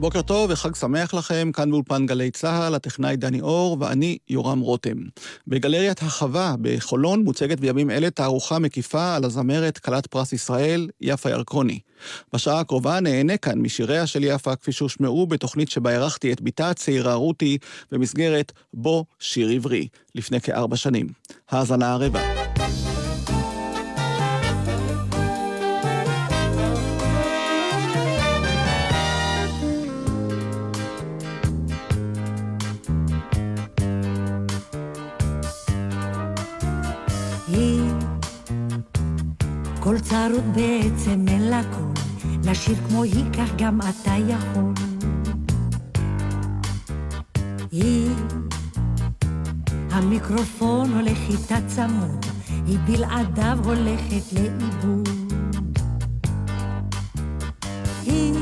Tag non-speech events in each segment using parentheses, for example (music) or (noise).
בוקר טוב וחג שמח לכם, כאן באולפן גלי צה"ל, הטכנאי דני אור ואני יורם רותם. בגלריית החווה בחולון מוצגת בימים אלה תערוכה מקיפה על הזמרת כלת פרס ישראל, יפה ירקוני. בשעה הקרובה נהנה כאן משיריה של יפה כפי שהושמעו בתוכנית שבה אירחתי את בתה הצעירה רותי במסגרת בו שיר עברי, לפני כארבע שנים. האזנה הרבה. צרות בעצם אין לה קול, לשיר כמו היא כך גם אתה יכול. היא, המיקרופון הולך איתה צמוד, היא בלעדיו הולכת לאיבוד. היא,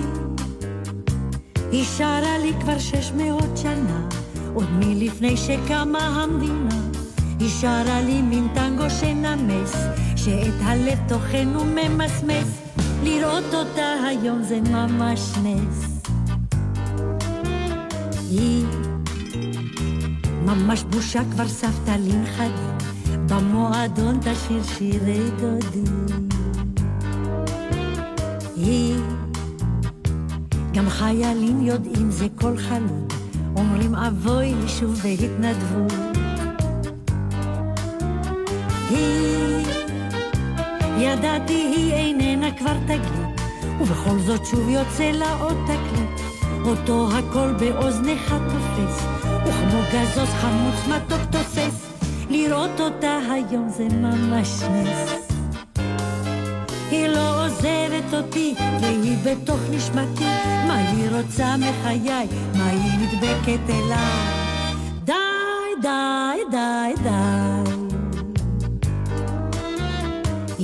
היא שרה לי כבר שש מאות שנה, עוד מלפני שקמה המדינה. היא שרה לי מין טנגו שנמס, שאת הלב טוחן וממסמס, לראות אותה היום זה ממש נס. היא ממש בושה כבר סבתא לנכדים, במועדון תשאיר שירי דודים. היא גם חיילים יודעים זה כל חלום, אומרים אבוי שוב בהתנדבות. היא, ידעתי היא איננה כבר תגלית, ובכל זאת שוב יוצא לה עוד תקליט. אותו הכל באוזניך תופס, וכמו גזוז חמוץ מתוק תוסס, לראות אותה היום זה ממש נס. היא לא עוזבת אותי, והיא בתוך נשמתי, מה היא רוצה מחיי, מה היא נדבקת אליי. די, די, די, די.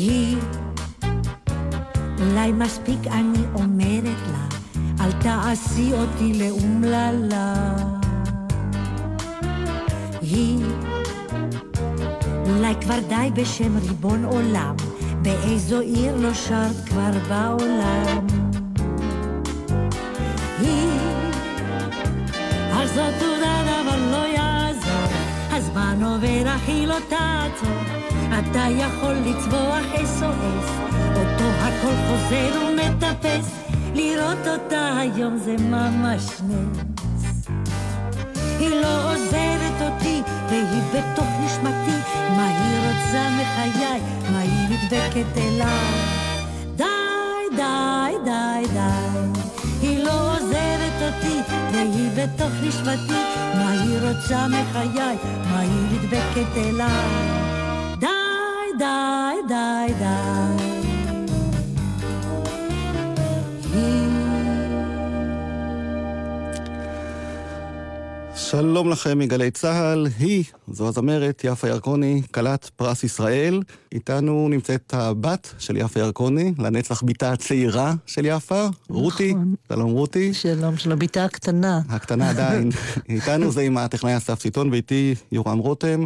היא, אולי מספיק אני אומרת לה, אל תעשי אותי לאומללה. היא, אולי כבר די בשם ריבון עולם, באיזו עיר לא שרת כבר בעולם. היא, על זאת תודה דבר לא יעזור, הזמן עובר אך היא לא תעצור. אתה יכול לצבוח SOS, אותו הכל חוזר ומטפס, לראות אותה היום זה ממש נס. היא לא עוזרת אותי, והיא בתוך נשמתי, מה היא רוצה מחיי, מה היא נדבקת אליי. די, די, די, די, היא לא עוזרת אותי, והיא בתוך נשמתי, מה היא רוצה מחיי, מה היא נדבקת אליי. די, די, די. שלום לכם מגלי צה"ל, היא, זו הזמרת יפה ירקוני, כלת פרס ישראל. איתנו נמצאת הבת של יפה ירקוני, לנצח בתה הצעירה של יפה, נכון. רותי. שלום רותי. שלום, של הביתה הקטנה. הקטנה עדיין. (laughs) איתנו זה עם הטכנאי אסף סיטון ואיתי יורם רותם.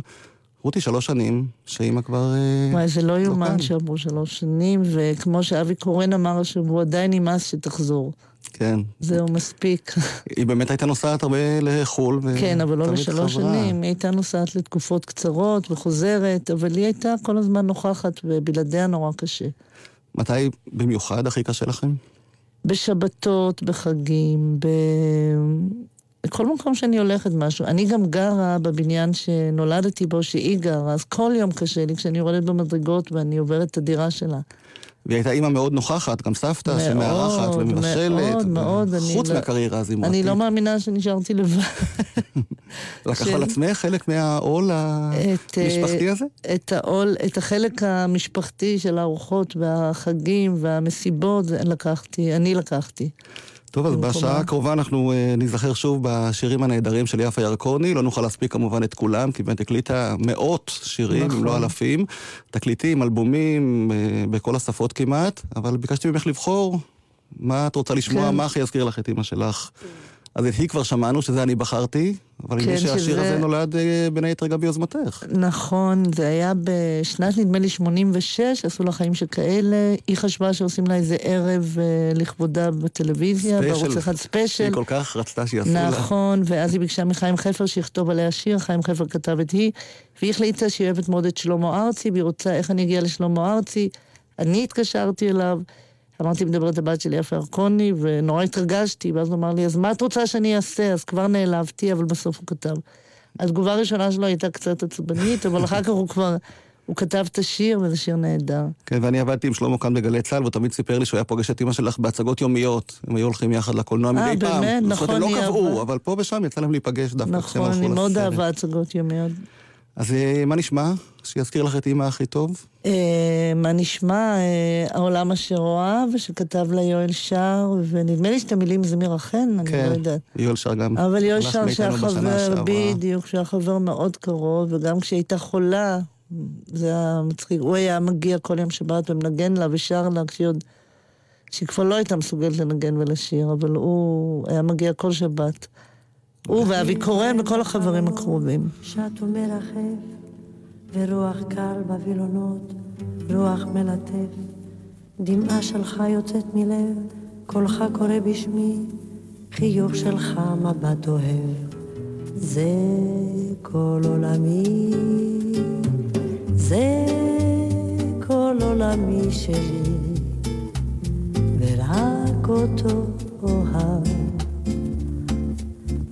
רותי, שלוש שנים, שאימא כבר... אה, וואי, זה לא, לא יאומן שעברו שלוש שנים, וכמו שאבי קורן אמר השבוע, די נמאס שתחזור. כן. זהו, מספיק. (laughs) היא באמת הייתה נוסעת הרבה לחו"ל. כן, אבל לא לשלוש שנים. היא הייתה נוסעת לתקופות קצרות וחוזרת, אבל היא הייתה כל הזמן נוכחת, ובלעדיה נורא קשה. מתי במיוחד הכי קשה לכם? בשבתות, בחגים, ב... בכל מקום שאני הולכת משהו. אני גם גרה בבניין שנולדתי בו, שהיא גרה, אז כל יום קשה לי כשאני יורדת במדרגות ואני עוברת את הדירה שלה. והיא הייתה אימא מאוד נוכחת, גם סבתא מאוד, שמארחת ומבשלת. מאוד, מאוד. חוץ לא- מהקריירה הזמרתית. אני לא מאמינה שנשארתי לבד. (laughs) לקח על עצמך חלק מהעול המשפחתי הזה? את העול, את החלק המשפחתי של הארוחות והחגים והמסיבות, לקחתי, אני לקחתי. טוב, אז בשעה הקרובה אנחנו uh, ניזכר שוב בשירים הנהדרים של יפה ירקוני. לא נוכל להספיק כמובן את כולם, כי באמת הקליטה מאות שירים, נכון. אם לא נכון. אלפים. תקליטים, אלבומים, uh, בכל השפות כמעט, אבל ביקשתי ממך לבחור מה את רוצה לשמוע, כן. מה הכי יזכיר לך את אימא שלך. אז את היא כבר שמענו שזה אני בחרתי, אבל כן, נדמה שהשיר שזה- הזה נולד אה, בין היתר גם ביוזמתך. נכון, זה היה בשנת נדמה לי 86, עשו לה חיים שכאלה. היא חשבה שעושים לה איזה ערב אה, לכבודה בטלוויזיה, ספיישל. בערוץ אחד ספיישל. היא כל כך רצתה שיעשו לה. נכון, ואז היא ביקשה מחיים חפר שיכתוב עליה שיר, חיים חפר כתב את היא, והיא החליטה שהיא אוהבת מאוד את שלמה ארצי, והיא רוצה, איך אני אגיע לשלמה ארצי? אני התקשרתי אליו, אמרתי, מדברת הבת של יפה ירקוני, ונורא התרגשתי, ואז הוא אמר לי, אז מה את רוצה שאני אעשה? אז כבר נעלבתי, אבל בסוף הוא כתב. התגובה הראשונה שלו הייתה קצת עצבנית, אבל אחר כך הוא כבר, הוא כתב את השיר, וזה שיר נהדר. כן, ואני עבדתי עם שלמה כאן בגלי צה"ל, והוא תמיד סיפר לי שהוא היה פוגש את אמא שלך בהצגות יומיות. הם היו הולכים יחד לקולנוע אה, מדי פעם. באמת? זאת אומרת, נכון, הם לא היא קבעו, אהבה. אבל פה ושם יצא להם להיפגש דווקא נכון, אני מאוד. אהבה הצגות יומיות. אז אה, מה נשמע? שיזכיר לך את אמא הכי טוב? אה, מה נשמע? אה, העולם אשר אוהב, שכתב לה יואל שר, ונדמה לי שאת המילים זמיר החן, אני כן, לא יודעת. יואל שר גם אבל יואל שר שהיה חבר. בדיוק, שהיה חבר מאוד קרוב, וגם כשהיא הייתה חולה, זה היה מצחיק, הוא היה מגיע כל יום שבת ומנגן לה ושר לה כשהיא עוד... שהיא כבר לא הייתה מסוגלת לנגן ולשיר, אבל הוא היה מגיע כל שבת. הוא ואבי קורן וכל החברים הקרובים. שט ומרחף, ורוח קל בווילונות, רוח מלטף. דמעה שלך יוצאת מלב, קולך קורא בשמי, חיוך שלך מבט אוהב. זה כל עולמי, זה כל עולמי שלי, ורק אותו אוהב.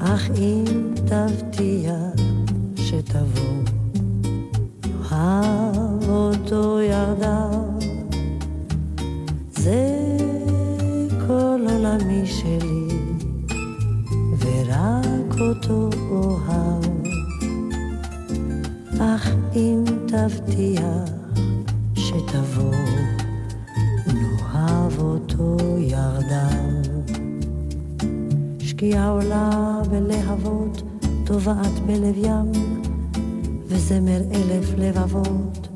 אך אם תבטיח שתבוא, אוהב אותו ירדיו. זה כל עולמי שלי, ורק אותו אוהב. אך אם תבטיח שתבוא, שקיעה עולה בלהבות, טובעת בלב ים, וזמר אלף לבבות,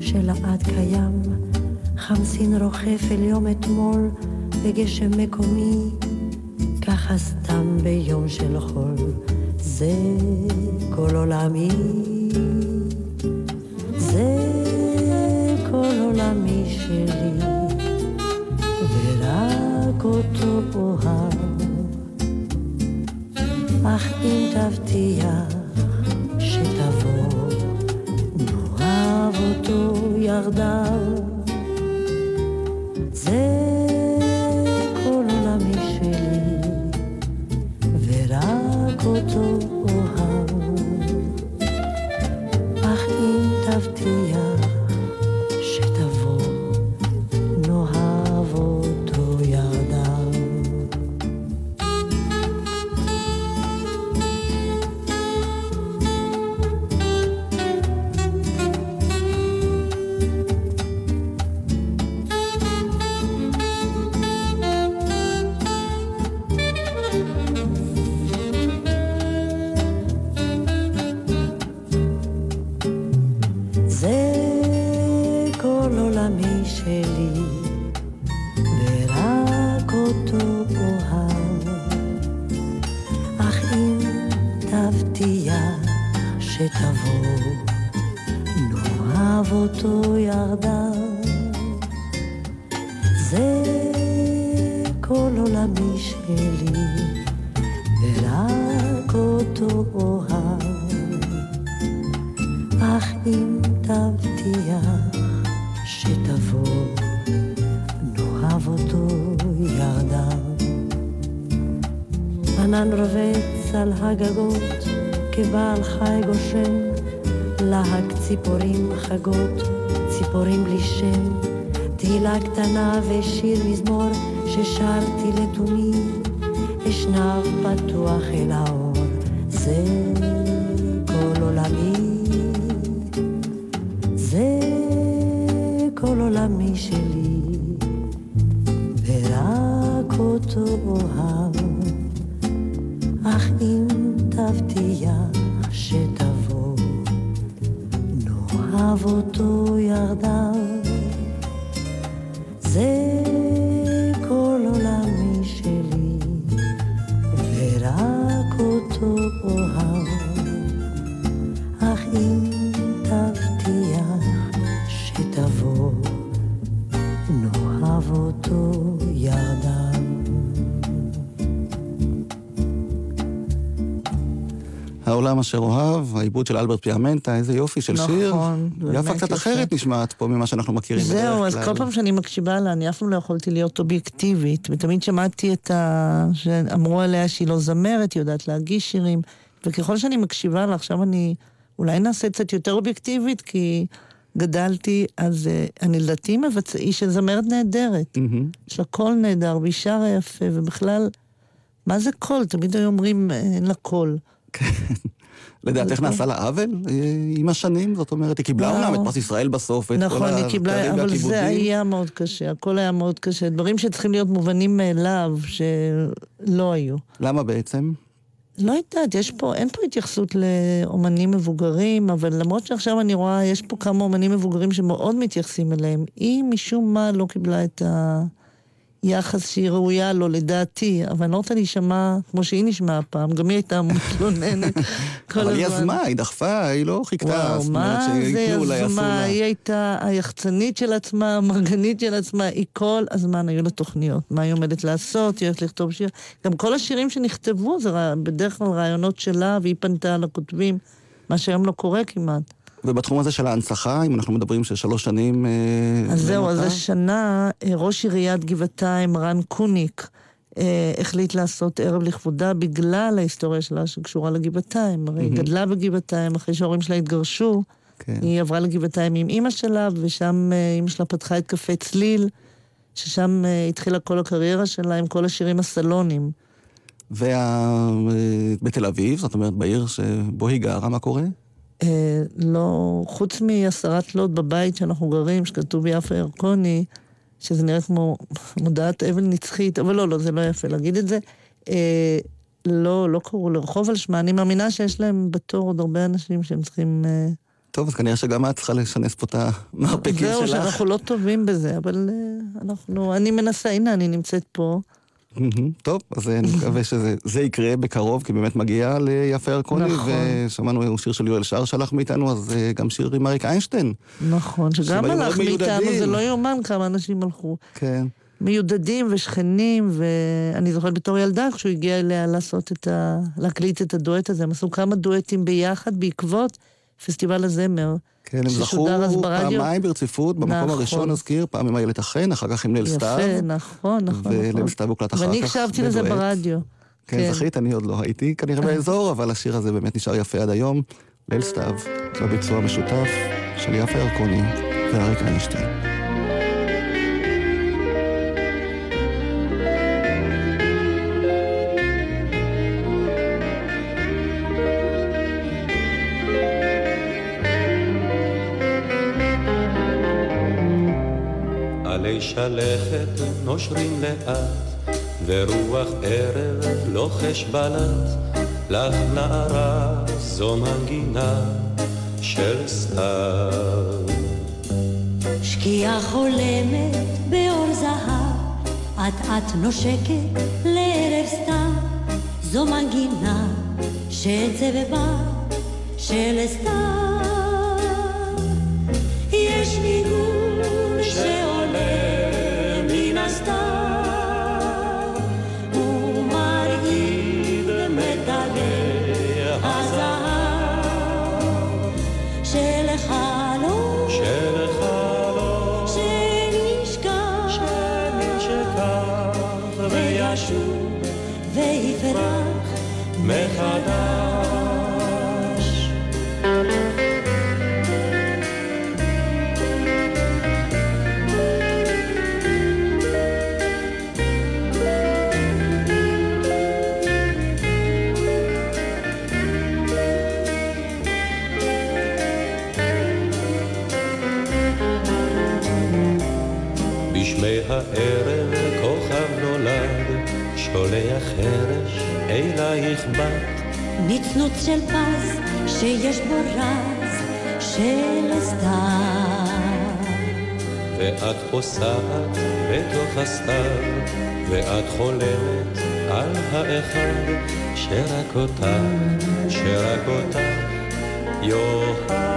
שלעד קיים, חמסין רוכף אל יום אתמול, בגשם מקומי, ככה סתם ביום של חול, זה כל עולמי, כל עולמי שלי, ורק אותו אוהב. אך אם תבטיח שתבוא, נאהב אותו ירדיו. ענן רובץ על הגגות, כבעל חי גושם, להק ציפורים חגות, ציפורים בלי שם, תהילה קטנה ושיר מזמור ששרתי לתומי, אשנב פתוח אל האור, זה כל עולמי, זה כל עולמי שלי, אשר אוהב, העיבוד של אלברט פיאמנטה, איזה יופי של נכון, שיר. באמת יפה קצת. אחרת נשמעת פה ממה שאנחנו מכירים זהו, אז בדרך כלל. כל פעם שאני מקשיבה לה, אני אף פעם לא יכולתי להיות אובייקטיבית, ותמיד שמעתי את ה... שאמרו עליה שהיא לא זמרת, היא יודעת להגיש שירים, וככל שאני מקשיבה לה, עכשיו אני אולי נעשה קצת יותר אובייקטיבית, כי גדלתי, אז אני לדעתי מבצע... היא של זמרת נהדרת. מהמם. יש לה קול נהדר, והיא שרה יפה, ובכלל, מה זה קול? תמיד היו אומרים, אין לה קול. לדעתך נעשה לה עוול אה, עם השנים? זאת אומרת, היא קיבלה. אומנם את פרס ישראל בסוף, כל נכון, היא התארים קיבלה, אבל והכיבודים. זה היה מאוד קשה, הכל היה מאוד קשה. דברים שצריכים להיות מובנים מאליו, שלא היו. למה בעצם? לא יודעת, יש פה, אין פה התייחסות לאומנים מבוגרים, אבל למרות שעכשיו אני רואה, יש פה כמה אומנים מבוגרים שמאוד מתייחסים אליהם. היא משום מה לא קיבלה את היחס שהיא ראויה לו, לדעתי, אבל אני לא רוצה להישמע כמו שהיא נשמעה פעם, גם היא הייתה מתלוננת (laughs) כל אבל הזמן. היא יזמה, היא דחפה, היא לא חיכתה. וואו, זאת מה אומרת, זה שיקראו לה, יעשו יזמה? לה. היא הייתה היחצנית של עצמה, המרגנית של עצמה, היא כל הזמן היו לה תוכניות. מה היא עומדת לעשות, היא הולכת לכתוב שיר. גם כל השירים שנכתבו זה בדרך כלל רעיונות שלה, והיא פנתה לכותבים, מה שהיום לא קורה כמעט. ובתחום הזה של ההנצחה, אם אנחנו מדברים של שלוש שנים... אה, אז זהו, אז השנה אה, ראש עיריית גבעתיים, רן קוניק, אה, החליט לעשות ערב לכבודה בגלל ההיסטוריה שלה שקשורה לגבעתיים. הרי היא גדלה בגבעתיים, אחרי שההורים שלה התגרשו. כן. היא עברה לגבעתיים עם אימא שלה, ושם אימא שלה פתחה את קפה צליל, ששם התחילה כל הקריירה שלה עם כל השירים הסלונים. ובתל אביב, זאת אומרת בעיר שבו היא גרה, מה קורה? אה, לא, חוץ מעשרת לוד בבית שאנחנו גרים, שכתוב יפה ירקוני, שזה נראה כמו מודעת אבל נצחית, אבל לא, לא, זה לא יפה להגיד את זה. אה, לא, לא קראו לרחוב על שמה, אני מאמינה שיש להם בתור עוד הרבה אנשים שהם צריכים... אה, טוב, אז כנראה שגם את צריכה לשנס פה את המרפקים זהו, שלך. שאנחנו לא טובים בזה, אבל אה, אנחנו, אני מנסה, הנה, אני נמצאת פה. טוב, אז אני מקווה שזה זה יקרה בקרוב, כי באמת מגיע ליפה ירקוני, נכון. ושמענו שיר של יואל שר שלח מאיתנו, אז אה, גם שיר עם אריק איינשטיין. נכון, שגם הלך מאיתנו. זה לא יאומן כמה אנשים הלכו. כן. מיודדים ושכנים, ואני זוכרת בתור ילדה, כשהוא הגיע אליה לעשות את ה... להקליט את הדואט הזה, הם עשו כמה דואטים ביחד בעקבות פסטיבל הזמר. כן, הם זכו. פעמיים ברציפות, במקום נכון. הראשון נזכיר, פעם עם איילת החן, אחר כך עם ליל סתיו. יפה, נכון, נכון, וליל נכון. סתיו הוקלט אחר כך. ואני הקשבתי לזה. ברדיו. כן, זכית, אני עוד לא הייתי כנראה באזור, אבל השיר הזה באמת נשאר יפה עד היום. ליל סתיו, בביצוע משותף של יפה ירקוני ואריק איינשטיין. עלי שלכת נושרים לאט, ורוח ערב לוחש בלט, לך נערה זו מנגינה של סתיו. שקיעה חולמת באור זהב, אט אט נושקת לערב סתיו, זו מנגינה של צבבה של סתיו. ואת פוסעת בתוך הסתיו, ואת חולמת על האחד שרק אותך, שרק אותך יאהב.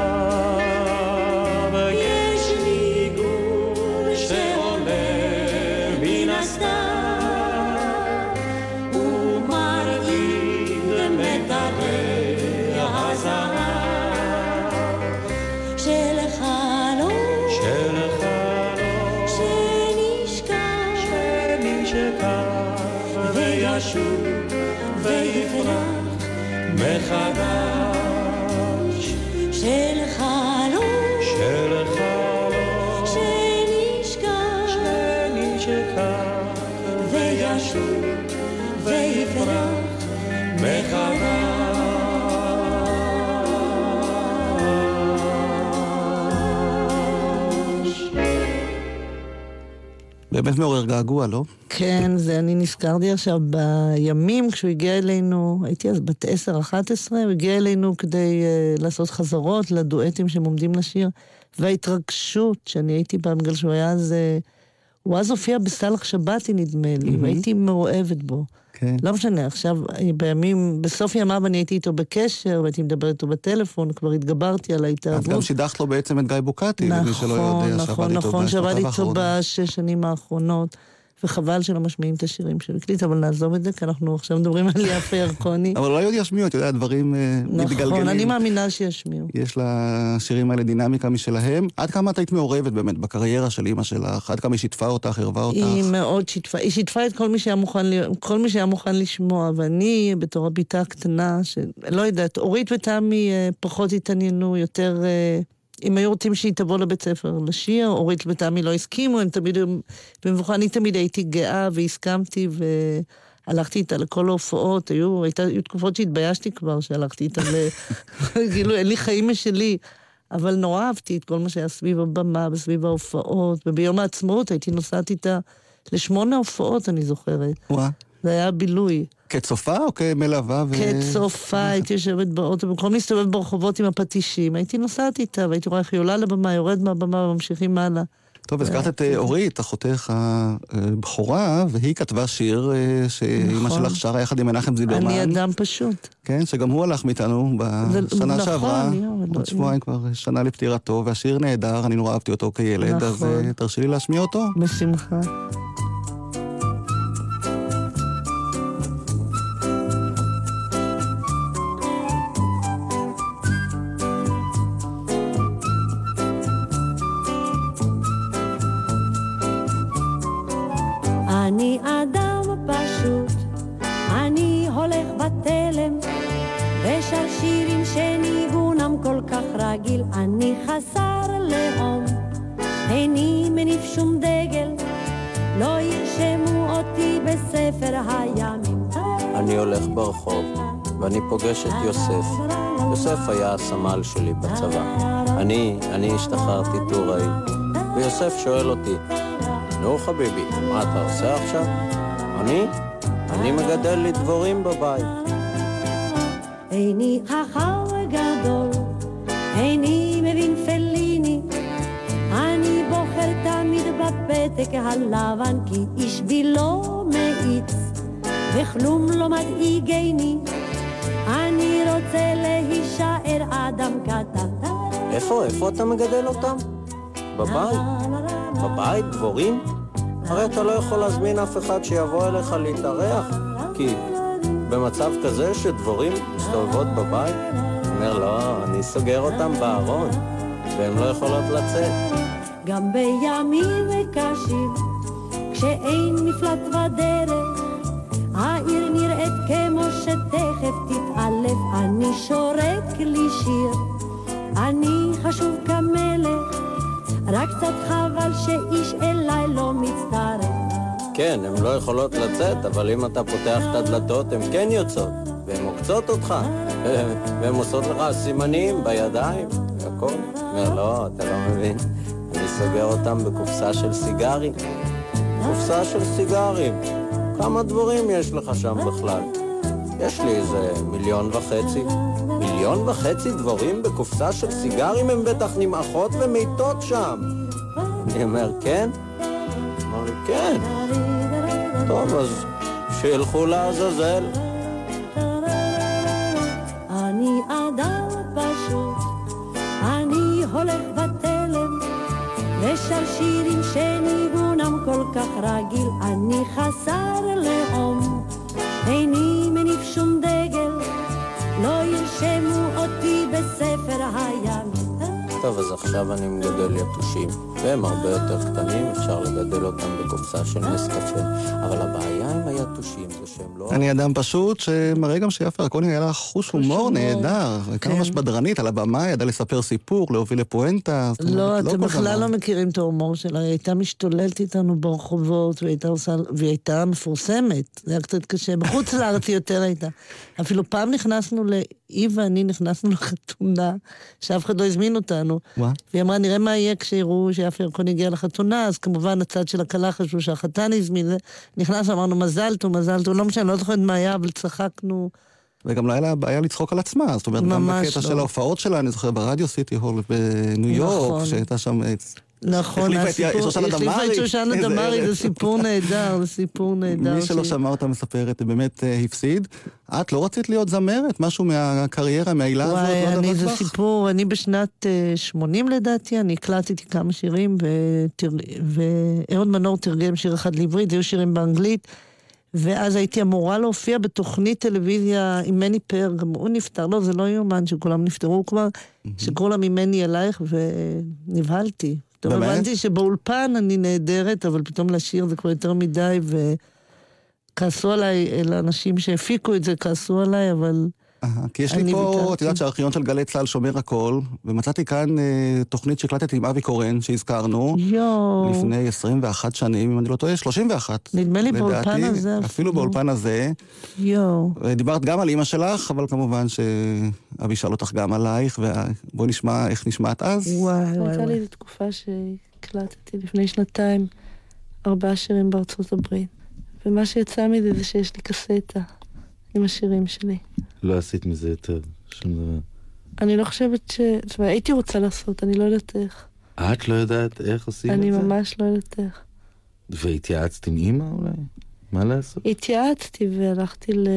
באמת מעורר געגוע, לא? כן, זה אני נזכרתי עכשיו בימים כשהוא הגיע אלינו, הייתי אז בת 10-11, הוא הגיע אלינו כדי uh, לעשות חזרות לדואטים שהם עומדים לשיר, וההתרגשות שאני הייתי בה, בגלל שהוא היה אז... Uh, הוא אז הופיע בסלח שבתי נדמה לי, mm-hmm. והייתי מאוהבת בו. כן. לא משנה, עכשיו, בימים, בסוף ימיו אני הייתי איתו בקשר, והייתי מדברת איתו בטלפון, כבר התגברתי על ההתאהבות. אז גם שידכת לו בעצם את גיא בוקטי, נכון, למי שלא יודע, נכון, שעבד נכון, שעבד איתו בשש שנים האחרונות. וחבל שלא משמיעים את השירים של הקליט, אבל נעזוב את זה, כי אנחנו עכשיו מדברים על יפה ירקוני. (laughs) אבל אולי עוד ישמיעו, אתה יודע, דברים אה, מתגלגלים. נכון, אני מאמינה שישמיעו. יש לשירים האלה דינמיקה משלהם. עד כמה את היית מעורבת באמת בקריירה של אימא שלך? עד כמה היא שיתפה אותך, ערבה אותך? היא מאוד שיתפה. היא שיתפה את כל מי שהיה מוכן, כל מי שהיה מוכן לשמוע, ואני, בתור הביתה הקטנה, שלא יודעת, אורית ותמי אה, פחות התעניינו, יותר... אם היו רוצים שהיא תבוא לבית ספר לשיר, אורית ותמי לא הסכימו, הם תמיד, במבוכה אני תמיד הייתי גאה והסכמתי והלכתי איתה לכל ההופעות, היו, הייתה, היו תקופות שהתביישתי כבר שהלכתי איתה. (laughs) כאילו, אין לי חיים משלי. אבל נורא אהבתי את כל מה שהיה סביב הבמה וסביב ההופעות, וביום העצמאות הייתי נוסעת איתה לשמונה הופעות, אני זוכרת. וואה. זה היה בילוי. כצופה או כמלווה? ו... כצופה, הייתי יושבת באוטו, במקום להסתובב ברחובות עם הפטישים, הייתי נוסעת איתה, והייתי רואה איך היא עולה לבמה, יורד מהבמה וממשיכים הלאה. טוב, הזכרת את אה, אורית, אחותך הבכורה, והיא כתבה שיר אה, שאימא נכון. שלך שרה יחד עם מנחם זילברמן. אני אדם פשוט. כן, שגם הוא הלך מאיתנו בשנה נכון, שעברה. נכון, עוד שבועיים כבר שנה לפטירתו, והשיר נהדר, אני נורא אהבתי אותו כילד, נכון. אז אה, תרשי לי להשמיע אותו. בשמחה. רגיל, אני חסר לאום. איני מניף שום דגל, לא ירשמו אותי בספר הימים. אני הולך ברחוב, ואני פוגש את יוסף. יוסף היה הסמל שלי בצבא. אני, אני השתחררתי טוראי, ויוסף שואל אותי, נו חביבי, מה אתה עושה עכשיו? אני? אני מגדל לי דבורים בבית. איני חכם גדול איני מבין פליני, אני בוחר תמיד בפתק הלבן, כי איש בי לא מאיץ, וכלום לא מדאיגני, אני רוצה להישאר אדם קטן. איפה, איפה אתה מגדל אותם? בבית? בבית? דבורים? הרי אתה לא יכול להזמין אף אחד שיבוא אליך להתארח, כי במצב כזה שדבורים מסתובבות בבית, אומר, לא, אני סוגר אותם בארון, והן לא יכולות לצאת. גם בימים קשים, כשאין מפלט בדרך, העיר נראית כמו שתכף תתעלף, אני שורק לי שיר, אני חשוב כמלך, רק קצת חבל שאיש אליי לא מצטרף. כן, הן לא יכולות לצאת, אבל אם אתה פותח את הדלתות, הן כן יוצאות, והן עוקצות אותך. (laughs) והן עושות לך סימנים בידיים, והכל. אומר, לא, אתה לא מבין. אני סוגר אותם בקופסה של סיגרים. קופסה של סיגרים. כמה דבורים יש לך שם בכלל? יש לי איזה מיליון וחצי. מיליון וחצי דבורים בקופסה של סיגרים הם בטח נמעכות ומתות שם. אני אומר, כן? אמר לי, כן. טוב, אז שילכו לעזאזל. עכשיו אני מגדל יתושים, והם הרבה יותר קטנים, אפשר לגדל אותם בקופסה של נס קפה, אבל הבעיה עם היתושים זה שהם לא... אני אדם פשוט שמראה גם שיפה ירקוני היה לה חוש הומור. נהדר. הייתה כן. ממש בדרנית על הבמה, ידעה לספר סיפור, להוביל לפואנטה. לא, אומרת, אתם כל בכלל. לא מכירים את ההומור שלה, היא הייתה משתוללת איתנו ברחובות, והיא הייתה מפורסמת, זה היה קצת קשה. בחוץ (laughs) לארץ היא יותר הייתה. אפילו פעם נכנסנו, ל... היא ואני נכנסנו לחתונה, שאף אחד לא הזמין אותנו, מה? והיא אמרה, נראה מה יהיה כשיראו שיפה ירקון הגיע לחתונה, אז כמובן הצד של הכלה חשבו שהחתן הזמין, זה. נכנס, אמרנו מזל טוב, מזל טוב, לא משנה, לא זוכרת מה היה, אבל צחקנו. וגם לא היה לה בעיה לצחוק על עצמה, זאת אומרת, גם בקטע לא. של ההופעות שלה, אני זוכר ברדיו סיטי הול בניו יורק, נכון. שהייתה שם... אה, נכון, הסיפור- החליפה את. שושנה דמארי. זה סיפור נהדר, זה סיפור נהדר. מי שלא שמע אותה מספרת, באמת אה, הפסיד. את לא רצית להיות זמרת? משהו מהקריירה, מהעילה הזאת? וואי, לא אני, זה? סיפור, אני בשנת אה, 80 לדעתי, אני הקלטתי כמה שירים. ואהוד מנור תרגם שיר אחד לעברית, זה היו שירים באנגלית, ואז הייתי אמורה להופיע בתוכנית טלוויזיה עם מני פאר, גם הוא נפטר, לא, זה לא יאומן שכולם נפטרו כבר, שקראו לה ממני אלייך, ונבהלתי. פתאום באמת? הבנתי שבאולפן אני נהדרת, אבל פתאום לשיר זה כבר יותר מדי, וכעסו עליי, אלה אנשים שהפיקו את זה, כעסו עליי, אבל... כי יש לי פה. את יודעת שהארכיון של גלי צה"ל שומר הכל, ומצאתי כאן אה, תוכנית שהקלטתי עם אבי קורן, שהזכרנו, יואו. לפני 21 שנים, אם אני לא טועה, 31. נדמה לי לדעתי, באולפן הזה אפילו. באולפן הזה. יואו. דיברת גם על אימא שלך, אבל כמובן שאבי שאל אותך גם עלייך, ובואי נשמע איך נשמעת אז. וואי וואי הייתה לי וואי. איזו תקופה שהקלטתי לפני שנתיים ארבעה שירים בארצות הברית. ומה שיצא מזה זה שיש לי קסטה עם השירים שלי. לא עשית מזה יותר שום דבר. אני לא חושבת ש... אומרת, הייתי רוצה לעשות, אני לא יודעת איך. את לא יודעת איך עושים אני את זה? ממש לא יודעת איך. והתייעצת עם אימא אולי? מה לעשות? התייעצתי והלכתי ל...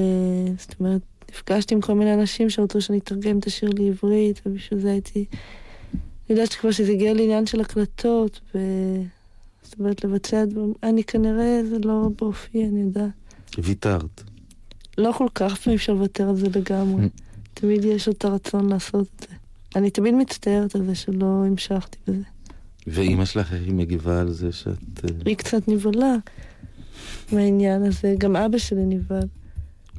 זאת אומרת, נפגשתי עם כל מיני אנשים שרצו שאני אתרגם את השיר לעברית, ובשביל זה הייתי... אני יודעת שכבר שזה הגיע לעניין של הקלטות, ו... זאת אומרת, לבצע דברים... אני כנראה, זה לא באופי, אני יודעת. ויתרת. לא כל כך, אי אפשר לוותר על זה לגמרי. תמיד יש את הרצון לעשות את זה. אני תמיד מצטערת על זה שלא המשכתי בזה. ואימא שלך, איך היא מגיבה על זה שאת... אה, היא קצת נבהלה מהעניין הזה, גם אבא שלי נבהל.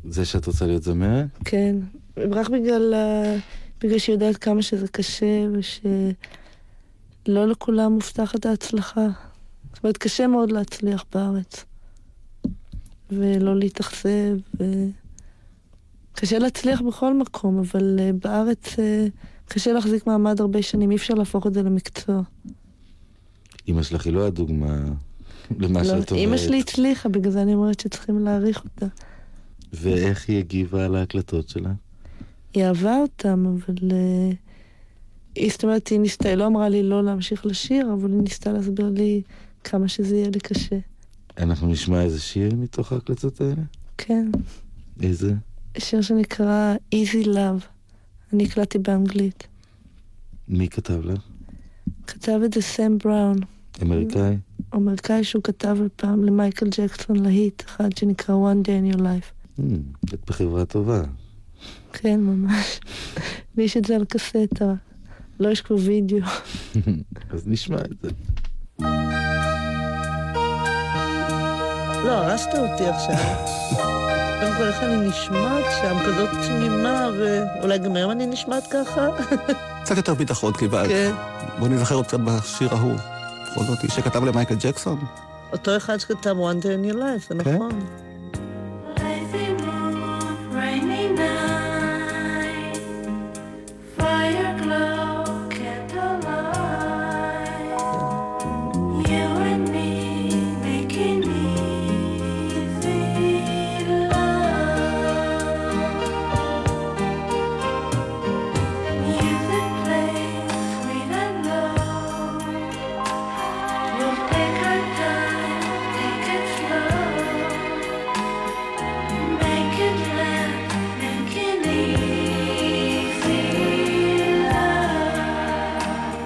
זה שאת רוצה להיות זמרת? כן, רק בגלל. בגלל שהיא יודעת כמה שזה קשה ושלא לכולם מובטחת ההצלחה. זאת אומרת, קשה מאוד להצליח בארץ. ולא להתאכזב. קשה להצליח בכל מקום, אבל uh, בארץ uh, קשה להחזיק מעמד הרבה שנים, אי אפשר להפוך את זה למקצוע. אימא שלך היא לא הדוגמה למה לא, שאת אומרת. אימא שלי הצליחה, בגלל זה אני אומרת שצריכים להעריך אותה. ואיך היא הגיבה על ההקלטות שלה? היא אהבה אותם, אבל... Uh, היא, זאת אומרת, היא ניסתה, היא לא אמרה לי לא להמשיך לשיר, אבל היא ניסתה להסביר לי כמה שזה יהיה לי קשה. אנחנו נשמע איזה שיר מתוך ההקלטות האלה? כן, איזה? שיר שנקרא Easy Love. אני הקלטתי באנגלית. מי כתב לך? כתב את זה סם בראון, אמריקאי? אמריקאי שהוא כתב פעם למייקל ג'קסון להיט, אחד שנקרא One Day in Your Life. Hmm, את בחברה טובה. כן, ממש. לי יש את זה על קסטה. לא יש כבר וידאו. (laughs) אז נשמע את זה. לא, הרסת אותי עכשיו. קודם כל, איך אני נשמעת שם, כזאת תמימה, ואולי גם היום אני נשמעת ככה? קצת יותר ביטחון קיבלת. כן. בואי נזכר עוד קצת בשיר ההוא. בכל זאת, שכתב למייקל ג'קסון. אותו אחד שכתב One Day in Your Life, זה כן. נכון.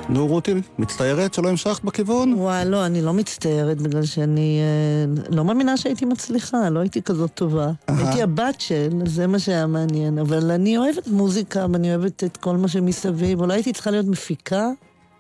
נו, רותי, מצטערת שלא המשכת בכיוון? וואי, לא, אני לא מצטערת בגלל שאני אה, לא מאמינה שהייתי מצליחה, לא הייתי כזאת טובה. הייתי הבת של, זה מה שהיה מעניין. אבל אני אוהבת מוזיקה ואני אוהבת את כל מה שמסביב. אולי הייתי צריכה להיות מפיקה,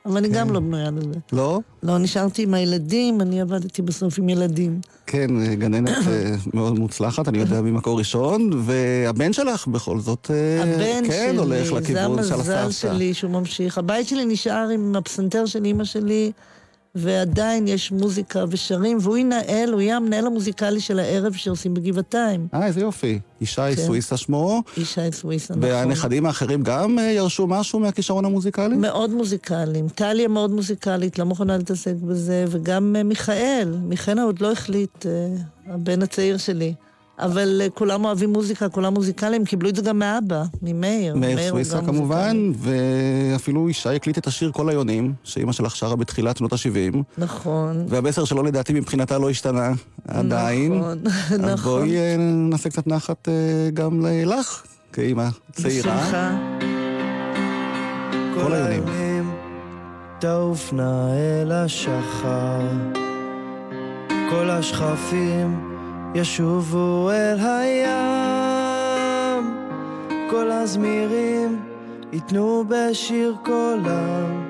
אבל אני גם לא בנויה לזה. לא? לא, נשארתי עם הילדים, אני עבדתי בסוף עם ילדים. כן, גננת אה, מאוד מוצלחת, אני יודע ממקור ראשון, והבן שלך בכל זאת, אה, הבן כן, שלי, הולך זה לכיוון של המזל הסבתא. שלי שהוא ממשיך. הבית שלי נשאר עם הפסנתר של אימא שלי, ועדיין יש מוזיקה ושרים, והוא ינהל, הוא יהיה המנהל המוזיקלי של הערב שעושים בגבעתיים. אה, איזה יופי. ישי כן. סוויסה שמו, ישי סוויסה, נכון. והנכדים האחרים גם אה, ירשו משהו מהכישרון המוזיקלי? מאוד מוזיקליים. טליה מאוד מוזיקלית, לא מוכנה להתעסק בזה, וגם אה, מיכאל. מיכאל עוד לא החליט, אה, הבן הצעיר שלי. אבל אה, כולם אוהבים מוזיקה, כולם מוזיקליים, קיבלו את זה גם מאבא, ממאיר. מאיר סוויסה כמובן, ואפילו ישי הקליט את השיר כל היונים, שאימא שלך שרה בתחילת שנות ה-70, נכון. והמסר שלו לדעתי מבחינתה לא השתנה עדיין. נכון, אז נכון. בואי אה, נעשה קצת נחת אה, גם לך, כאימא צעירה. בשמחה. כל היונים. תעוף נא אל השחר, כל השכפים ישובו אל הים, כל הזמירים ייתנו בשיר קולם,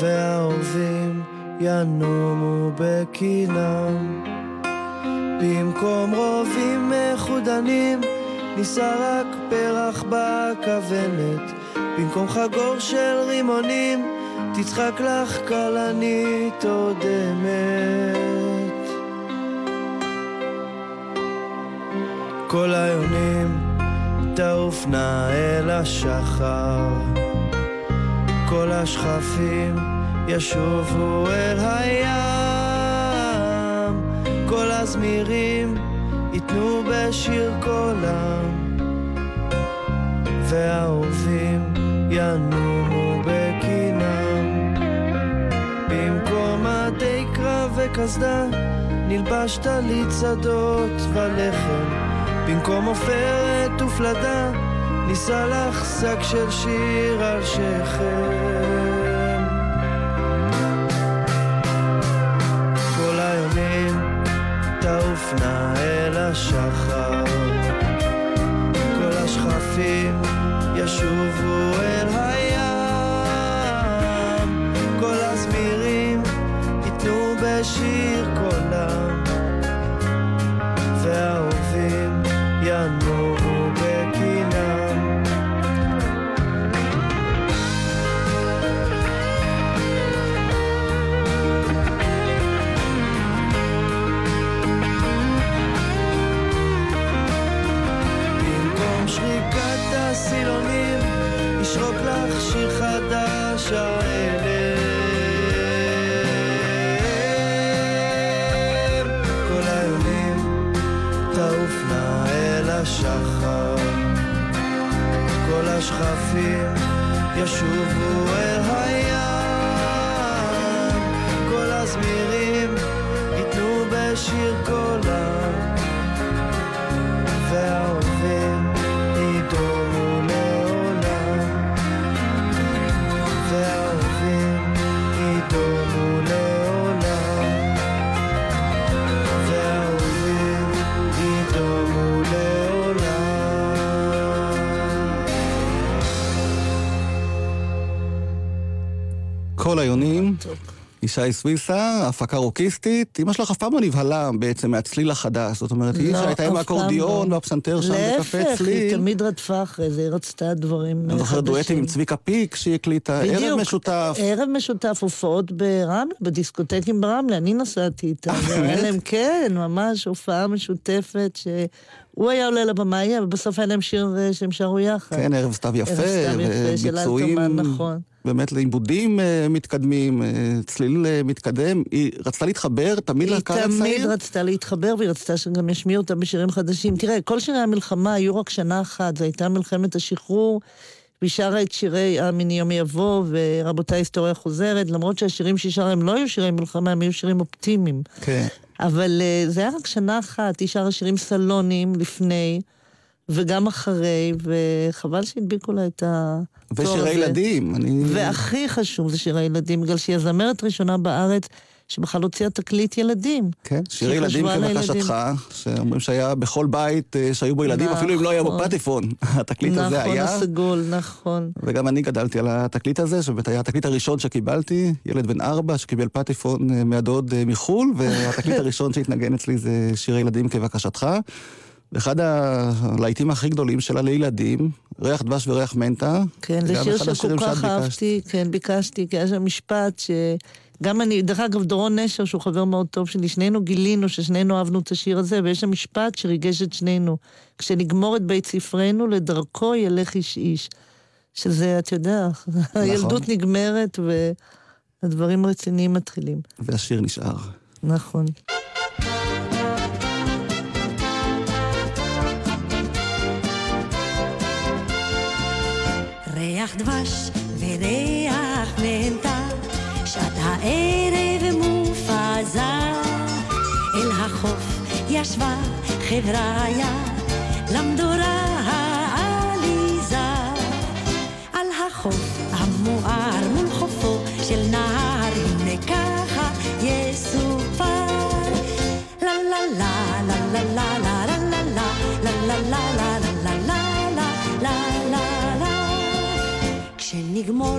והאהובים ינומו בקינם. במקום רובים מחודנים, נישא רק פרח בכוונת. במקום חגור של רימונים, תצחק לך כלנית אודמת. כל היונים תעוף נא אל השחר, כל השכפים ישובו אל הים, כל הזמירים ייתנו בשיר קולם, והאהובים ינומו בקינם. במקום מדי קרב וקסדה, נלבש טלית שדות ולחם. במקום עופרת ופלדה, נישא לך שק של שיר על שכם. כל היונים תעוף נא אל השחר, כל השכפים ישובו אל הים, ישי סוויסה, הפקה רוקיסטית. אמא שלך אף פעם לא נבהלה בעצם מהצליל החדש. זאת אומרת, היא לא, שהייתה עם האקורדיון לא. והפסנתר שם בקפה להפך, היא צליל. תמיד רדפה אחרי זה, היא רצתה דברים אני זוכר דואטים חדשים. עם צביקה פיק שהיא הקליטה, ערב משותף. ערב משותף, הופעות ברמלה, בדיסקוטקים ברמלה, אני נסעתי איתה. אה, כן, ממש הופעה משותפת, שהוא היה עולה לבמאי, אבל בסוף היה להם שיר אה, שהם שרו יחד. כן, ערב סתיו יפה, אלתרמן, נכון. באמת לעיבודים אה, מתקדמים, אה, צליל מתקדם. היא רצתה להתחבר תמיד היא לקהל תמיד הצעיר. רצתה להתחבר, והיא רצתה שגם ישמיעו אותה בשירים חדשים. תראה, כל שירי המלחמה היו רק שנה אחת, זו הייתה מלחמת השחרור, והיא שרה את שירי "המיני יום יבוא" ו"רבותיי היסטוריה חוזרת", למרות שהשירים שהיא שרה הם לא היו שירי מלחמה, הם היו שירים אופטימיים. כן. אבל uh, זה היה רק שנה אחת, היא שרה שירים סלונים לפני, וגם אחרי, וחבל שהדביקו לה את התואר הזה. ושירי ילדים, אני... והכי חשוב זה שירי ילדים, בגלל שהיא הזמרת הראשונה בארץ שבכלל הוציאה תקליט ילדים. כן, שירי שהיא ילדים כבקשתך, שאומרים שהיה בכל בית אה, שהיו בו ילדים, אפילו אם לא היה בו נכון. פטיפון. (laughs) התקליט הזה נכון, היה. הסגול, נכון. וגם אני גדלתי על התקליט הזה, שבאמת היה התקליט הראשון שקיבלתי, ילד בן ארבע שקיבל פטיפון אה, מהדוד אה, מחו"ל, והתקליט (laughs) הראשון שהתנגן אצלי זה שירי ילדים כבקשתך. ואחד הלהיטים הכי גדולים שלה לילדים, ריח דבש וריח מנטה. כן, זה שיר אחד שכל כך. אהבתי, כן, ביקשתי, כי היה שם משפט ש... גם אני, דרך אגב, דורון נשר, שהוא חבר מאוד טוב שלי, שנינו גילינו ששנינו אהבנו את השיר הזה, ויש שם משפט שריגש את שנינו. כשנגמור את בית ספרנו, לדרכו ילך איש איש. שזה, אתה יודע, נכון. הילדות נגמרת והדברים הרציניים מתחילים. והשיר נשאר. נכון. ריח דבש וריח מנטה, שעת הערב מופזר. אל החוף ישבה חבריה, למדורה העליזה. על החוף המואר מול חופו של נהר, הנה ככה יסופר. לה לה לה לה לה לה לה לה לה לה לה לה לה לה לה לה לה לה לה כשנגמור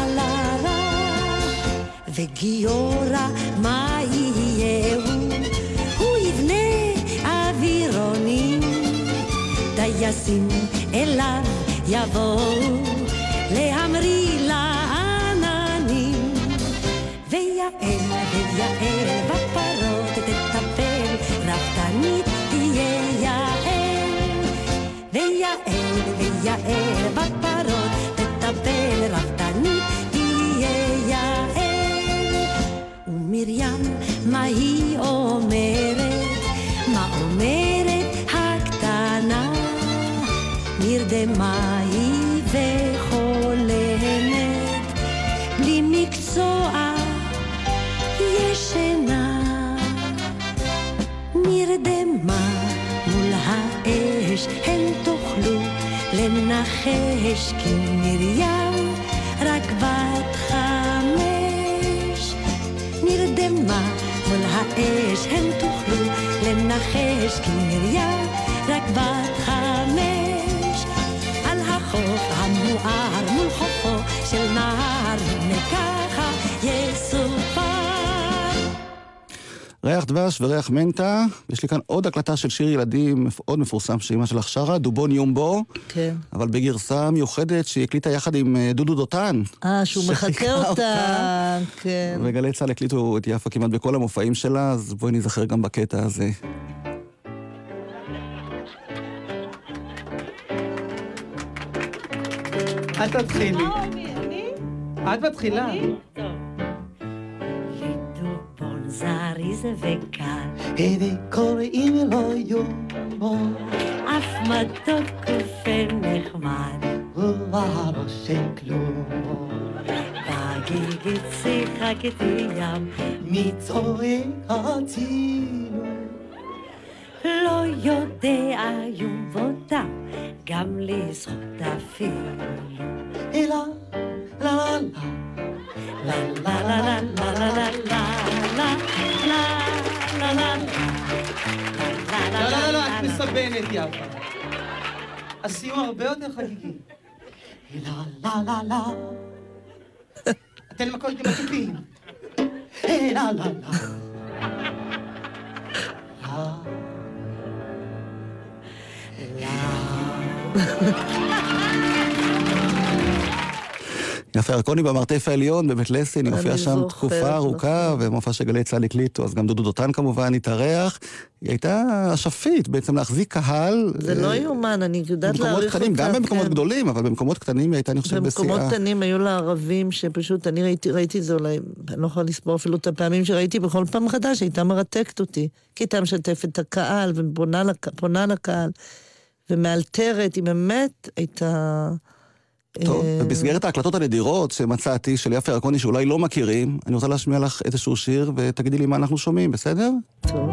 וגיורא מה יהיהו? הוא יבנה אווירונים טייסים אליו יבואו להמריא לעננים ויעל ויעל מה היא אומרת מה אומרת הקטנה נרדמה היא וחולמת בלי מקצוע ישנה נרדמה מול האש, הן תוכלו לנחש כי מרים לנחש, הם תוכלו לנחש, כי נריה רק בת ריח דבש וריח מנטה, יש לי כאן עוד הקלטה של שיר ילדים מאוד מפורסם שאימא שלך שרה, דובון יומבו, כן. אבל בגרסה מיוחדת שהיא הקליטה יחד עם אה, דודו דותן. אה, שהוא מחקה שחיכה אותה, כן. וגלי צה"ל הקליטו את יפה כמעט בכל המופעים שלה, אז בואי נזכר גם בקטע הזה. אל תתחילי. את מתחילה. זריז וקל, וקוראים לו יומו, אף מתוק ונחמד, ובראש של כלום. בגיגית שיחקתי ים, מי צועק הצילו? לא יודע יומבותם, גם לזכות אפילו. אלא, לה לה לה, לה לה לה לה לה לה לה לה לה לה לה לא, לא, לא, את מסבנת יפה. הסיום הרבה יותר חגיגי. לה לה לה לה. אתן מכות עם התופים. לה לה לה. יפה ירקוני במרתף העליון בבית לסין, היא הופיעה שם תקופה ארוכה, ומופע שגלי צה"ל הקליטו, אז גם דודו דותן כמובן התארח. היא הייתה אשפית בעצם להחזיק קהל. זה אה, לא יאומן, אני יודעת להעריך אותה. קטנים, גם במקומות כן. גדולים, אבל במקומות קטנים היא הייתה, אני חושב, בשיאה. במקומות קטנים היו לה ערבים שפשוט, אני ראיתי, ראיתי את זה אולי, אני לא יכולה לספור אפילו את הפעמים שראיתי בכל פעם מחדש, היא הייתה מרתקת אותי. כי הייתה משתפת את הקהל, ופונה לק- פונה לקהל, ומאלתרת, היא באמת הייתה... טוב, אה, במסגרת ההקלטות הנדירות שמצאתי, של יפה ירקוני, שאולי לא מכירים, אני רוצה להשמיע לך איזשהו שיר, ותגידי לי מה אנחנו שומעים, בסדר? טוב.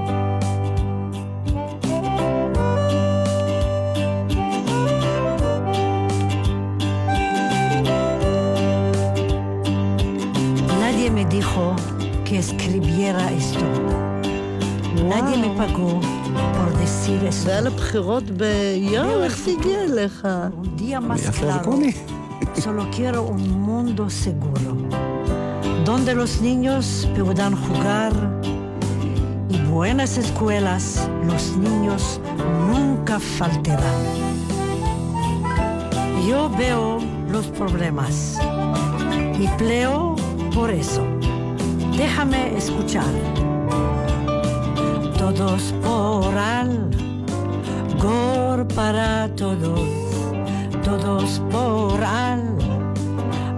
Nadie me dijo que escribiera esto. Nadie me pagó por decir זה esto. היה לבחירות ביואו, איך זה הגיע אליך? Un día más יפה claro. ירקוני. Solo quiero un mundo seguro, donde los niños puedan jugar y buenas escuelas los niños nunca faltarán. Yo veo los problemas y pleo por eso. Déjame escuchar. Todos por al, gor para todos todos por al,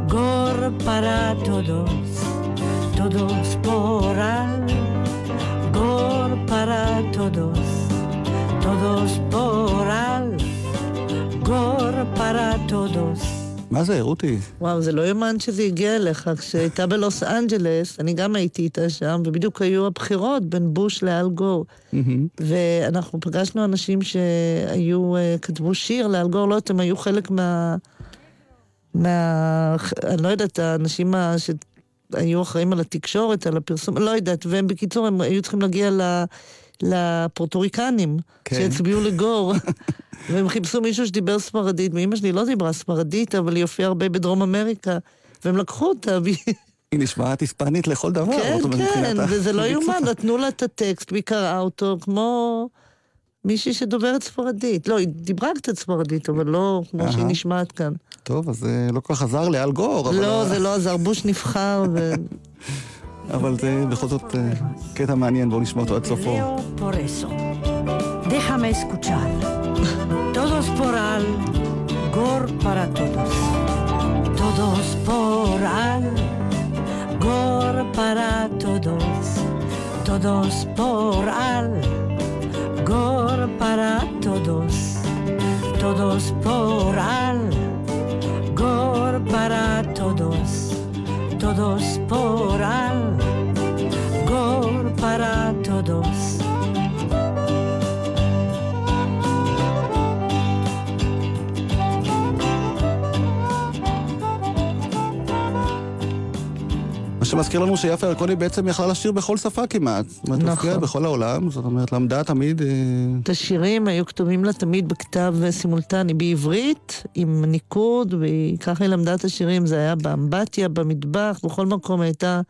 gor para todos, todos por al, gor para todos, todos por al, gor para todos. מה זה, רותי? וואו, זה לא יאומן שזה הגיע אליך. כשהייתה בלוס אנג'לס, אני גם הייתי איתה שם, ובדיוק היו הבחירות בין בוש לאל גור. ואנחנו פגשנו אנשים שהיו, אה, כתבו שיר לאל גור, לא יודעת, הם היו חלק מה... מה... אני לא יודעת, האנשים ה- שהיו אחראים על התקשורת, על הפרסום, לא יודעת, והם בקיצור, הם היו צריכים להגיע ל... לפורטוריקנים, כן. שהצביעו לגור. (laughs) והם חיפשו מישהו שדיבר ספרדית, ואימא שלי לא דיברה ספרדית, אבל היא הופיעה הרבה בדרום אמריקה, והם לקחו אותה. (laughs) היא נשמעת היספנית לכל דבר. כן, כן, וזה לא. (laughs) יאומן, נתנו לה את הטקסט, והיא קראה אותו כמו מישהי שדוברת ספרדית. לא, היא דיברה קצת ספרדית, אבל לא כמו שהיא. נשמעת כאן. טוב, אז זה לא כל כך עזר לאל גור, אבל... לא, זה לא עזר, בוש נבחר, ו... אבל זה בכל זאת אה, קטע מעניין, בואו נשמע אותו עד סופו. Déjame escuchar. Todos por al, gor para todos. Todos por al, gor para todos. Todos por al, gor para todos. Todos por al, gor para todos. Todos por al, gor para שמזכיר לנו שיפה ירקוני בעצם יכלה לשיר בכל שפה כמעט. זאת אומרת, נכון. בכל העולם, זאת אומרת, למדה תמיד... אה, את השירים היו כתובים לה תמיד בכתב סימולטני, בעברית, עם ניקוד, וככה היא למדה את השירים, זה היה באמבטיה, במטבח, בכל מקום הייתה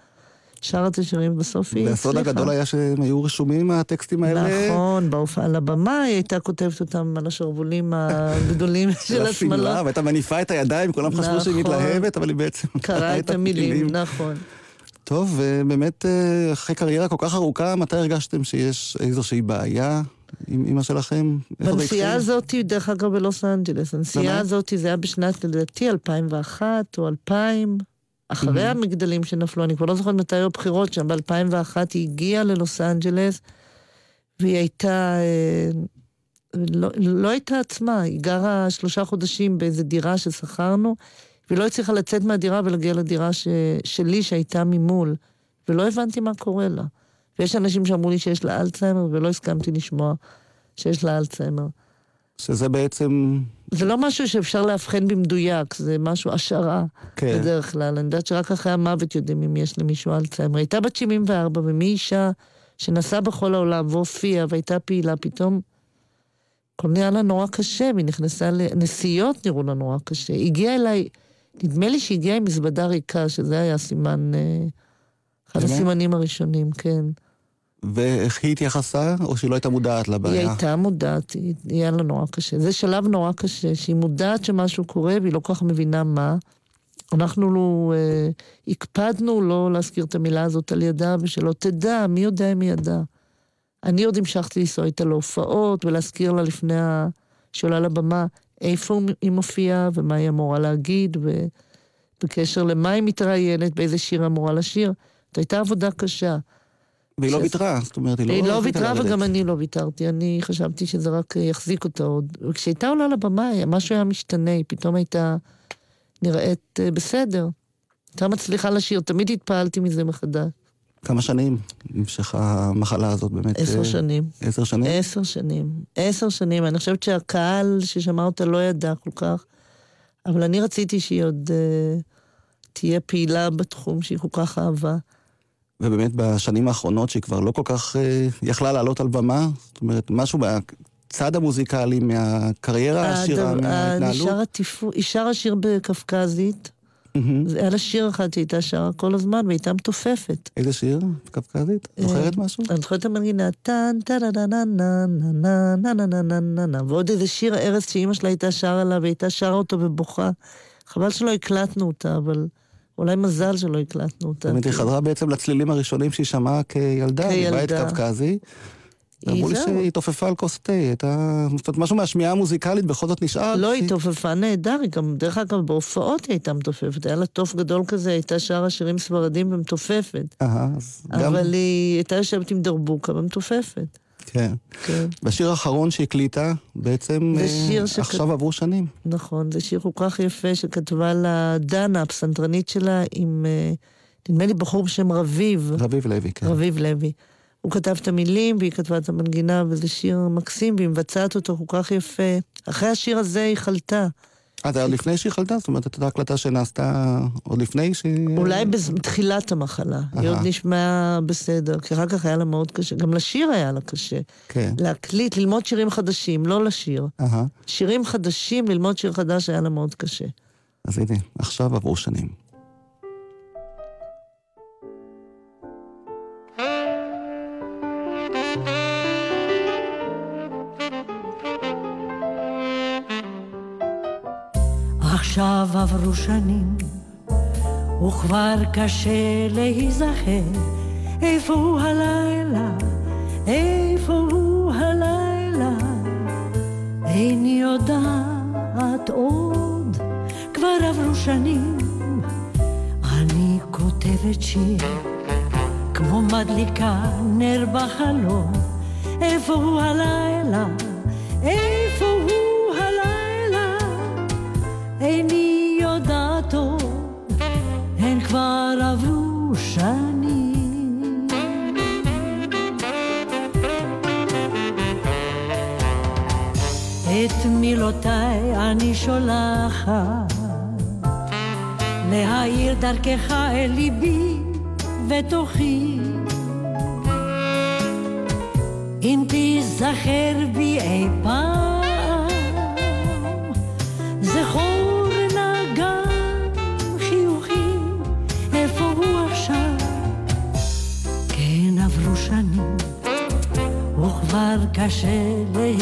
שרה את השירים, בסוף היא והסוד הצליחה. הגדול היה שהם היו רשומים, הטקסטים האלה. נכון, בהופעה על הבמה היא הייתה כותבת אותם על השרוולים (laughs) הגדולים של השמלות. והייתה מניפה את הידיים, כולם חשבו שהיא נכון. מתלהבת, אבל היא בעצם קראה (laughs) את המילים, נכון. טוב, ובאמת, אה, אחרי קריירה כל כך ארוכה, מתי הרגשתם שיש איזושהי בעיה עם אימא שלכם? בנסיעה? הזאת, דרך אגב, בלוס אנג'לס, הנסיעה? הזאת זה היה בשנת, לדעתי, 2001 או 2000, אחרי המגדלים שנפלו, אני כבר לא זוכרת מתי היו הבחירות שם, ב-2001 היא הגיעה ללוס אנג'לס, והיא הייתה, אה, לא, לא הייתה עצמה, היא גרה שלושה חודשים באיזה דירה ששכרנו, והיא לא הצליחה לצאת מהדירה ולהגיע לדירה ש, שלי שהייתה ממול, ולא הבנתי מה קורה לה. ויש אנשים שאמרו לי שיש לה אלצהיימר, ולא הסכמתי לשמוע שיש לה אלצהיימר. שזה בעצם... זה לא משהו שאפשר לאבחן במדויק, זה משהו, השערה כן. בדרך כלל. אני יודעת שרק אחרי המוות יודעים אם יש למישהו אלצהיימר. הייתה בת 74, ומאישה שנסעה בכל העולם והופיעה והייתה פעילה, פתאום הכל נראה לה נורא קשה, והיא נכנסה לנסיעות נראו לה נורא קשה. הגיעה אליי, נדמה לי שהיא הגיעה עם מזוודה ריקה, שזה היה סימן, אה, אחד? הסימנים הראשונים, כן. ואיך היא התייחסה, או שהיא לא הייתה מודעת היא לבעיה? הייתה מודעת, היא- היה לה נורא קשה. זה שלב נורא קשה, שהיא מודעת שמשהו קורה והיא לא כל כך מבינה מה, אנחנו לא, אה, הקפדנו לא להזכיר את המילה הזאת על ידה, ושלא תדע, מי יודע אם היא ידעה. אני עוד המשכתי לנסוע איתה להופעות, ולהזכיר לה לפני ה... שעולה לבמה, איפה היא מופיעה, ומה היא אמורה להגיד, ובקשר למה היא מתראיינת, באיזה שיר אמורה לשיר. זאת הייתה עבודה קשה. והיא לא ש- ויתרה, זאת אומרת, היא לא... היא לא ויתרה. וגם אני לא ויתרתי, אני חשבתי שזה רק יחזיק אותה עוד. וכשהייתה עולה לבמה, משהו היה משתנה, היא פתאום הייתה נראית אה, בסדר. הייתה מצליחה לשיר, תמיד התפעלתי מזה מחדש. כמה שנים נמשכה המחלה הזאת באמת? עשר אה, שנים. עשר שנים? עשר שנים. עשר שנים. אני חושבת שהקהל ששמע אותה לא ידע כל כך, אבל אני רציתי שהיא עוד אה, תהיה פעילה בתחום שהיא כל כך אהבה. ובאמת בשנים האחרונות, שהיא כבר לא כל כך אה, יכלה לעלות על במה, זאת אומרת, משהו בצד המוזיקלי, מהקריירה העשירה, מההתנהלות. היא שרה שיר בקפקזית. זה היה לה שיר אחד שהייתה שרה כל הזמן, והייתה מתופפת. איזה שיר? קפקזית? זוכרת משהו? אני זוכרת את המנגינה, טן, טה נה נה נה נה נה נה נה נה נה נה ועוד איזה שיר ארץ שאימא שלה הייתה שרה לה, והייתה שרה אותו בבוכה. חבל שלא הקלטנו אותה, אבל אולי מזל שלא הקלטנו אותה. זאת אומרת, היא חזרה בעצם לצלילים הראשונים שהיא שמעה כילדה, כילדה. בבית קווקזי. אמרו לי. שהיא התעופפה על כוס תה, הייתה... זאת אומרת, משהו מהשמיעה המוזיקלית בכל זאת נשאר. לא, היא תופפה נהדר, היא גם, דרך אגב, בהופעות היא הייתה מתופפת. היה לה תוף גדול כזה, הייתה שרה שירים ספרדים ומתופפת. אהה, אז גם... אבל היא הייתה יושבת עם דרבוקה ומתופפת. כן. כן. בשיר האחרון שהקליטה, בעצם אה, שכ- עכשיו עברו שנים. נכון, זה שיר כל כך יפה שכתבה לה דנה, הפסנתרנית שלה, עם, אה, נדמה לי בחור בשם רביב, רביב לוי, כן. רביב לוי. הוא כתב את המילים והיא כתבה את המנגינה, וזה שיר מקסים, והיא מבצעת אותו כל כך יפה. אחרי השיר הזה היא חלתה. אה, זה היה לפני שהיא חלתה? זאת אומרת, הייתה הקלטה שנעשתה עוד לפני שהיא... אולי בתחילת המחלה. היא. עוד נשמעה בסדר, כי אחר כך היה לה מאוד קשה. גם לשיר היה לה קשה. כן. להקליט, ללמוד שירים חדשים, לא לשיר. שירים חדשים, ללמוד שיר חדש היה לה מאוד קשה. אז הנה, עכשיו עברו שנים. עכשיו עברו שנים, וכבר קשה להיזכר איפה הוא הלילה, איפה הוא הלילה. איני יודעת עוד, כבר עברו שנים. אני כותבת שיר, כמו מדליקה נר בחלום. איפה הוא הלילה, איפה הוא. איני יודעת הן כבר עברו שנים. את מילותיי אני שולחת, להאיר דרכך אל ליבי ותוכי. אם תיזכר בי אי פעם, cachait les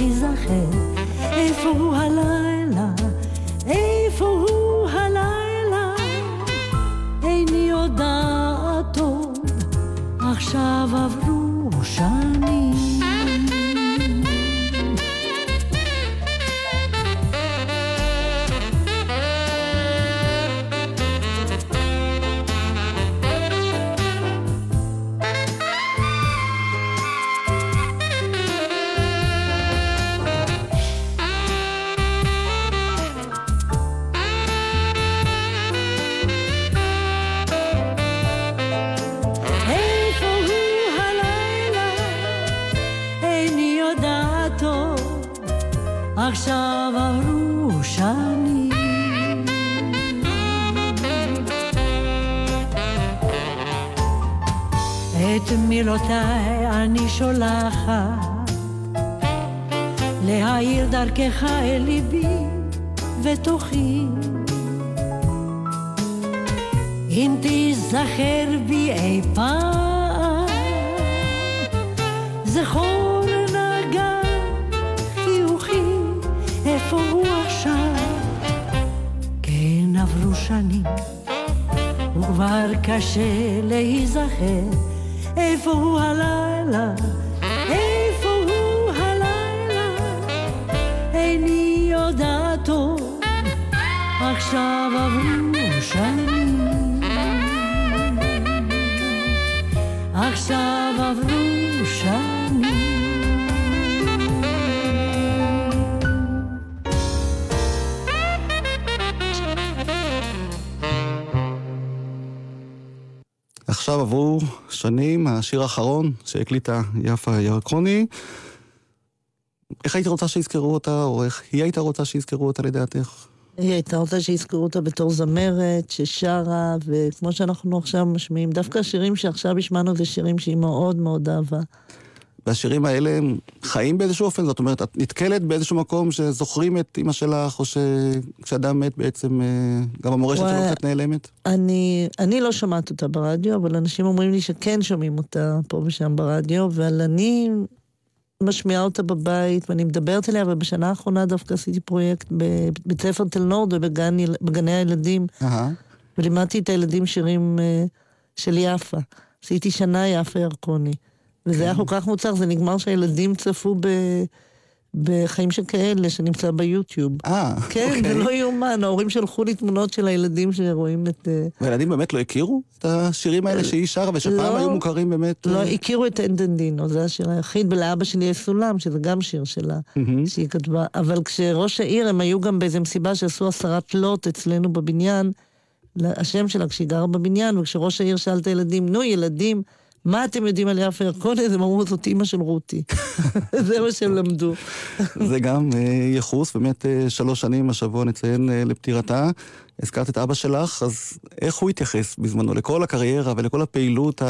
וכבר קשה להיזכר. איפה הוא הלילה, איפה הוא הלילה, איני יודעת עכשיו עברו שנים. עכשיו עברו עברו שנים, השיר האחרון שהקליטה יפה ירקוני. איך היית רוצה שיזכרו אותה, או איך היא הייתה רוצה שיזכרו אותה לדעתך? היא הייתה רוצה שיזכרו אותה בתור זמרת ששרה, וכמו שאנחנו עכשיו משמיעים, דווקא השירים שעכשיו השמענו זה שירים שהיא מאוד מאוד אהבה. והשירים האלה הם חיים באיזשהו אופן? זאת אומרת, את נתקלת באיזשהו מקום שזוכרים את אימא שלך, או שכשאדם מת בעצם אה, גם המורשת וואי. שלו קצת נעלמת? אני, אני לא שומעת אותה ברדיו, אבל אנשים אומרים לי שכן שומעים אותה פה ושם ברדיו, אבל אני משמיעה אותה בבית, ואני מדברת עליה, ובשנה האחרונה דווקא עשיתי פרויקט בבית ספר תל נורד ובגני הילדים. ולימדתי את הילדים שירים אה, של יפה. עשיתי שנה יפה ירקוני. וזה היה כל כך מוצלח, זה נגמר שהילדים צפו ב... בחיים שכאלה, שנמצא ביוטיוב. אה, כן, אוקיי. זה לא יאומן, ההורים שלחו לי תמונות של הילדים שרואים את... אה, והילדים באמת לא הכירו את השירים האלה שהיא שרה, ושפעם לא. היו מוכרים באמת... לא, אה, הכירו את אנדנדינו, זה השיר היחיד, ולאבא שלי יש סולם, שזה גם שיר שלה, מהמם. שהיא כתבה. אבל כשראש העיר, הם היו גם באיזו מסיבה שעשו הסרת לוט אצלנו בבניין, השם שלה כשהיא גרה בבניין, וכשראש העיר שאל את הילדים, נו ילדים, מה אתם יודעים על יפה ירקוני? הם אמרו, זאת אימא של רותי. (laughs) זה מה שהם למדו. זה גם אה, יחוס, באמת אה, שלוש שנים השבוע נציין אה, לפטירתה. הזכרת את אבא שלך, אז איך הוא התייחס בזמנו לכל הקריירה ולכל הפעילות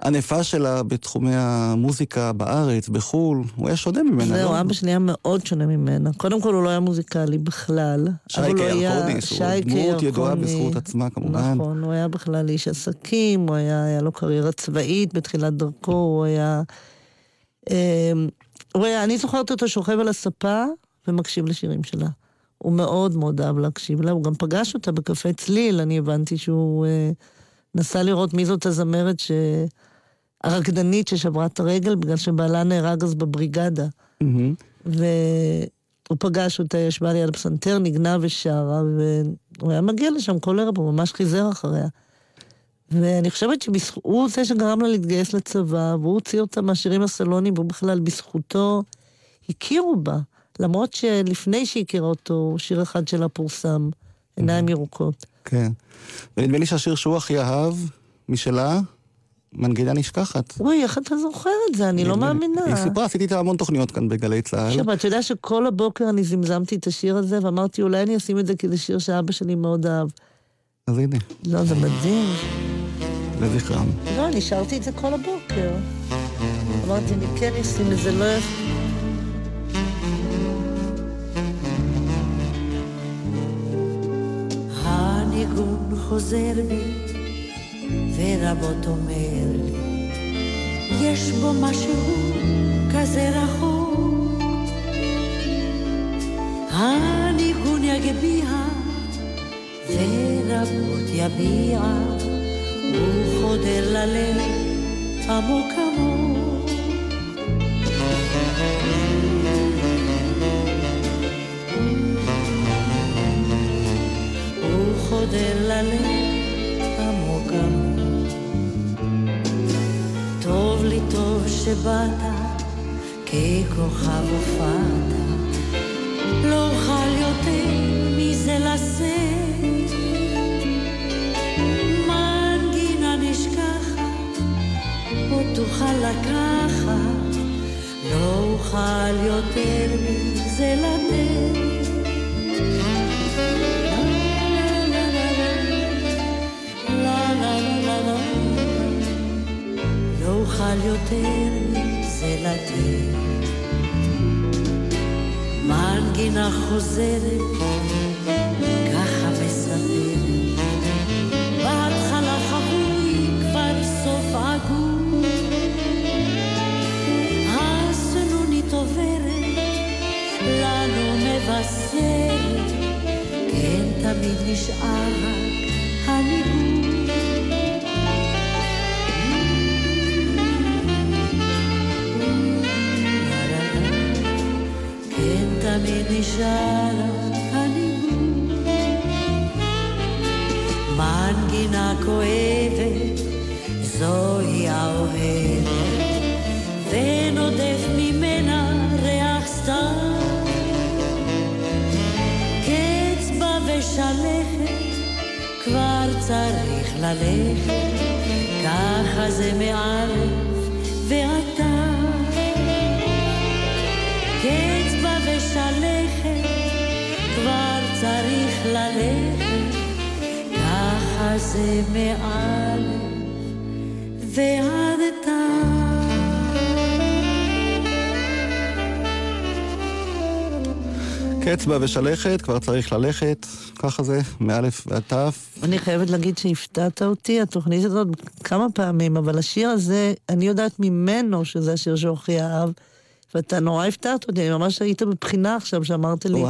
הענפה שלה בתחומי המוזיקה בארץ, בחו"ל? הוא היה שונה ממנה, זהו, לא? אבא שלי היה מאוד שונה ממנה. קודם כל, הוא לא היה מוזיקלי בכלל. שייקה הוא היה- ירקוני, שהוא שייקה דמות ידועה. בזכות עצמה, כמובן. נכון, הוא היה בכלל איש עסקים, הוא היה, היה לו קריירה צבאית בתחילת דרכו, הוא היה... אמ, הוא היה, אני זוכרת אותו שוכב על הספה ומקשיב לשירים שלה. הוא מאוד מאוד אהב להקשיב לה, הוא גם פגש אותה בקפה צליל, אני הבנתי שהוא אה, נסע לראות מי זאת הזמרת ש... הרקדנית ששברה את הרגל בגלל שבעלה נהרג אז בבריגדה. מהמם. והוא פגש אותה, ישבה ליד הפסנתר, ניגנה ושרה, והוא היה מגיע לשם כל ערב, הוא ממש חיזר אחריה. ואני חושבת שהוא זה שגרם לה להתגייס לצבא, והוא הוציא אותה מהשירים הסלונים, והוא בכלל, בזכותו, הכירו בה. למרות שלפני שהכירה אותו, שיר אחד שלה פורסם, עיניים ירוקות. כן. ונדמה לי שהשיר שהוא הכי אהב, משלה, מנגינה נשכחת. אוי, איך אתה זוכר את זה? אני לא לי. מאמינה. היא סיפרה, עשיתי איתה המון תוכניות כאן בגלי צה"ל. עכשיו, אתה יודע שכל הבוקר אני זמזמתי את השיר הזה, ואמרתי, אולי אני אשים את זה כי זה שיר שאבא שלי מאוד אהב. אז הנה, לא, זה מדהים. לזכרם. לא, אני שרתי את זה כל הבוקר. אמרתי, אני כן אשים את זה, לא... הניגון חוזר בי, ורבות אומר לי, יש בו משהו כזה רחוק. הניגון יגביה, ורבות יביע, הוא חודר ללב עמוק עמוק. הוא חודר ללב שבאת, ככוכב הופעת, לא אוכל יותר מזה לשאת. מנגינה נשכחת, עוד תוכל לקחת, לא אוכל יותר מזה לתת. אוכל יותר מזה לתת. מנגינה חוזרת, ככה מספרת. בהתחלה חבוי, כבר סוף עגום. הסנונית עוברת, לנו מבשרת, כן תמיד נשאר שרה הניגון. מנגינה כואבת, זוהי האוהבת, ונודף ממנה ריח סתם. קצבה ושלכת, כבר צריך ללכת, ככה זה מאלף ככה זה מאלף ועד תו. קצבה ושלכת, כבר צריך ללכת, ככה זה, מאלף ועד תף. אני חייבת להגיד שהפתעת אותי, התוכנית הזאת כמה פעמים, אבל השיר הזה, אני יודעת ממנו שזה השיר שאוכי אהב, ואתה נורא הפתעת אותי, אני ממש היית בבחינה עכשיו שאמרת לי.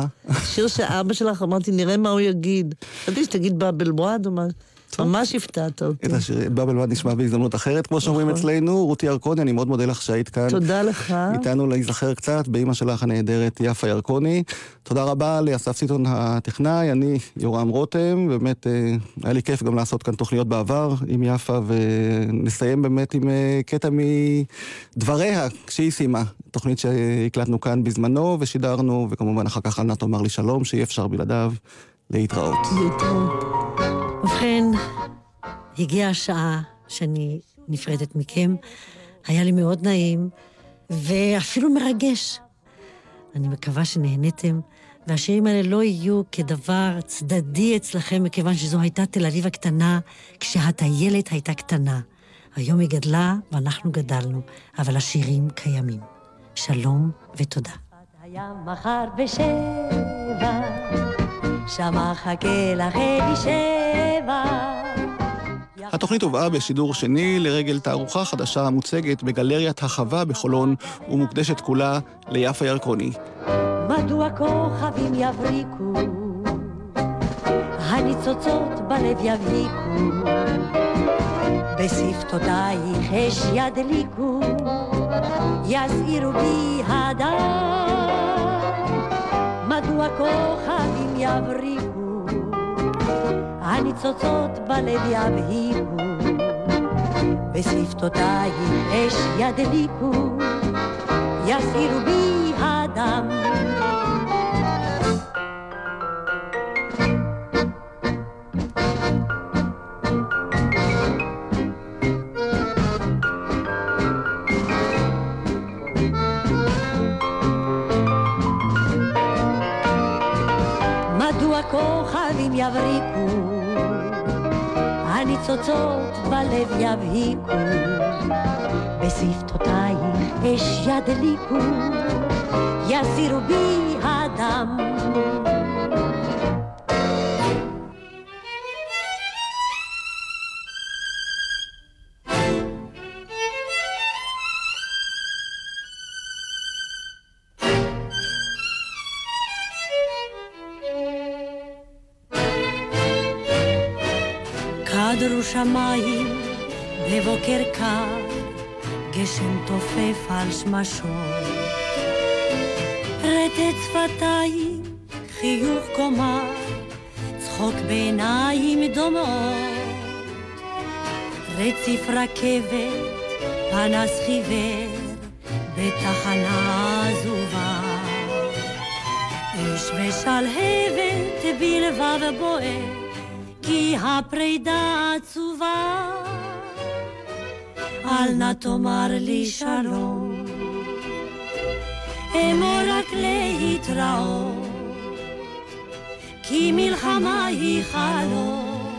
שיר שאבא שלך, אמרתי, נראה מה הוא יגיד. חשבתי שתגיד באבל בועד או משהו. ממש הפתעת אותי. את השיר, באבל וואד נשמע בהזדמנות אחרת, כמו שאומרים נכון. אצלנו. רותי ירקוני, אני מאוד מודה לך שהיית כאן. תודה לך. איתנו להיזכר קצת באימא שלך הנהדרת יפה ירקוני. תודה רבה לאסף סיטון הטכנאי, אני יורם רותם, באמת אה, היה לי כיף גם לעשות כאן תוכניות בעבר עם יפה, ונסיים באמת עם אה, קטע מדבריה כשהיא סיימה. תוכנית שהקלטנו כאן בזמנו ושידרנו, וכמובן אחר כך ענת תאמר לי שלום, שאי אפשר בלעדיו להתראות. ובכן, הגיעה השעה שאני נפרדת מכם. היה לי מאוד נעים, ואפילו מרגש. אני מקווה שנהניתם, והשירים האלה לא יהיו כדבר צדדי אצלכם, מכיוון שזו הייתה תל אביב הקטנה, כשהטיילת הייתה קטנה. היום היא גדלה ואנחנו גדלנו, אבל השירים קיימים. שלום ותודה. היה מחר בשבע, שם מחכה לך אלישבע. התוכנית הובאה בשידור שני לרגל תערוכה חדשה המוצגת בגלריית החווה בחולון ומוקדשת כולה ליפה ירקוני. מדוע כוכבים יבריקו, הניצוצות בלב יבהיקו, בשפתותייך אש ידליקו, יסעירו בי הדם. מדוע כוכבים יבריקו, הניצוצות בלב יבהיקו, בשפתותייך אש ידליקו, יסעירו בי הדם. יבריקו, הניצוצות בלב יבהיקו, בשפתותייך אש ידליקו, יסירו בי הדם. קדרו שמיים בבוקר קר, גשם תופף על שמשות. רטט שפתיים, חיוך קומה, צחוק בעיניים דומעות. רציף רכבת, פנס חיוור, בתחנה עזובה. אש ושלהבת בלבב בוער, כי הפרידה עצובה. אל נא תאמר לי שלום, אמור רק להתראות, כי מלחמה היא חלום,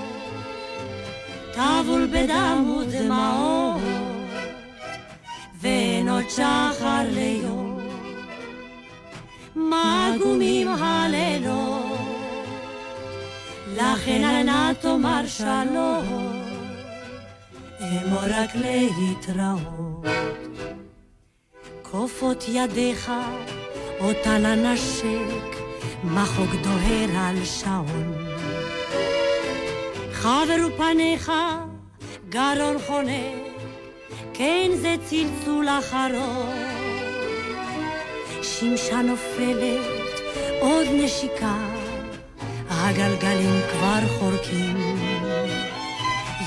טבול בדם ודמעות, ואין עוד שחר ליום, מגומים הלילות. לכן נא תאמר שלום, אמור רק להתראות. כופות ידיך, אותן אנשק, מחוג דוהר על שעון. חברו פניך, גרון חונק, כן זה צלצול אחרון. שמשה נופלת עוד נשיקה, הגלגלים כבר חורקים.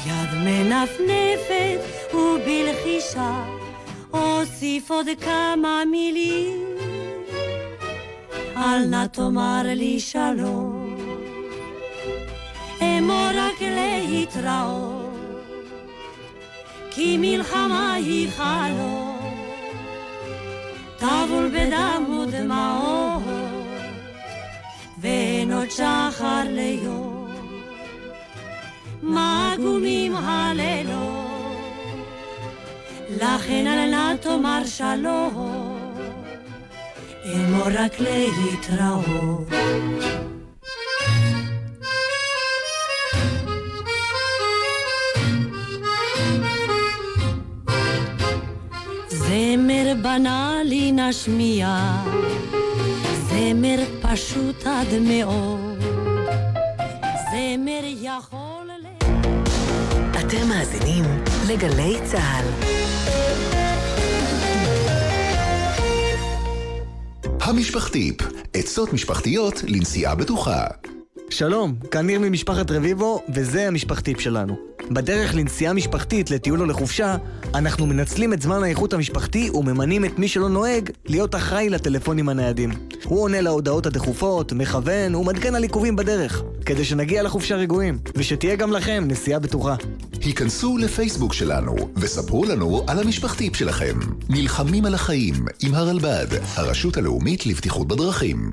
יד מנפנפת ובלחישה אוסיף עוד כמה מילים. אל נא תאמר לי שלום, אמור רק להתראות, כי מלחמה היא חלום, טבול בדם ודמעות, עוד שחר ליום. מה עגומים הלילות, לכן אל נא תאמר שלום, אמור רק להתראות. זמר בנאלי נשמיע, זמר פשוט עד מאוד, זמר יכול... אתם מאזינים לגלי צה"ל. המשפחתיפ, עצות משפחתיות לנסיעה בטוחה. שלום, כאן ניר ממשפחת רביבו, וזה המשפחתיפ שלנו. בדרך לנסיעה משפחתית לטיול או לחופשה, אנחנו מנצלים את זמן האיכות המשפחתי וממנים את מי שלא נוהג להיות אחראי לטלפונים הניידים. הוא עונה להודעות הדחופות, מכוון ומעדכן על עיכובים בדרך, כדי שנגיע לחופשה רגועים, ושתהיה גם לכם נסיעה בטוחה. היכנסו לפייסבוק שלנו וספרו לנו על המשפחתיפ שלכם. נלחמים על החיים עם הרלב"ד, הרשות הלאומית לבטיחות בדרכים.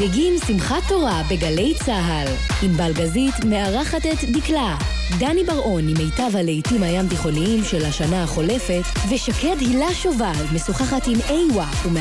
חוגגים שמחת תורה בגלי צה"ל. ענבל גזית מארחת את דקלה. דני בר-און עם מיטב הלהיטים הים תיכוניים של השנה החולפת, ושקד הילה שובל משוחחת עם איווה ומארחת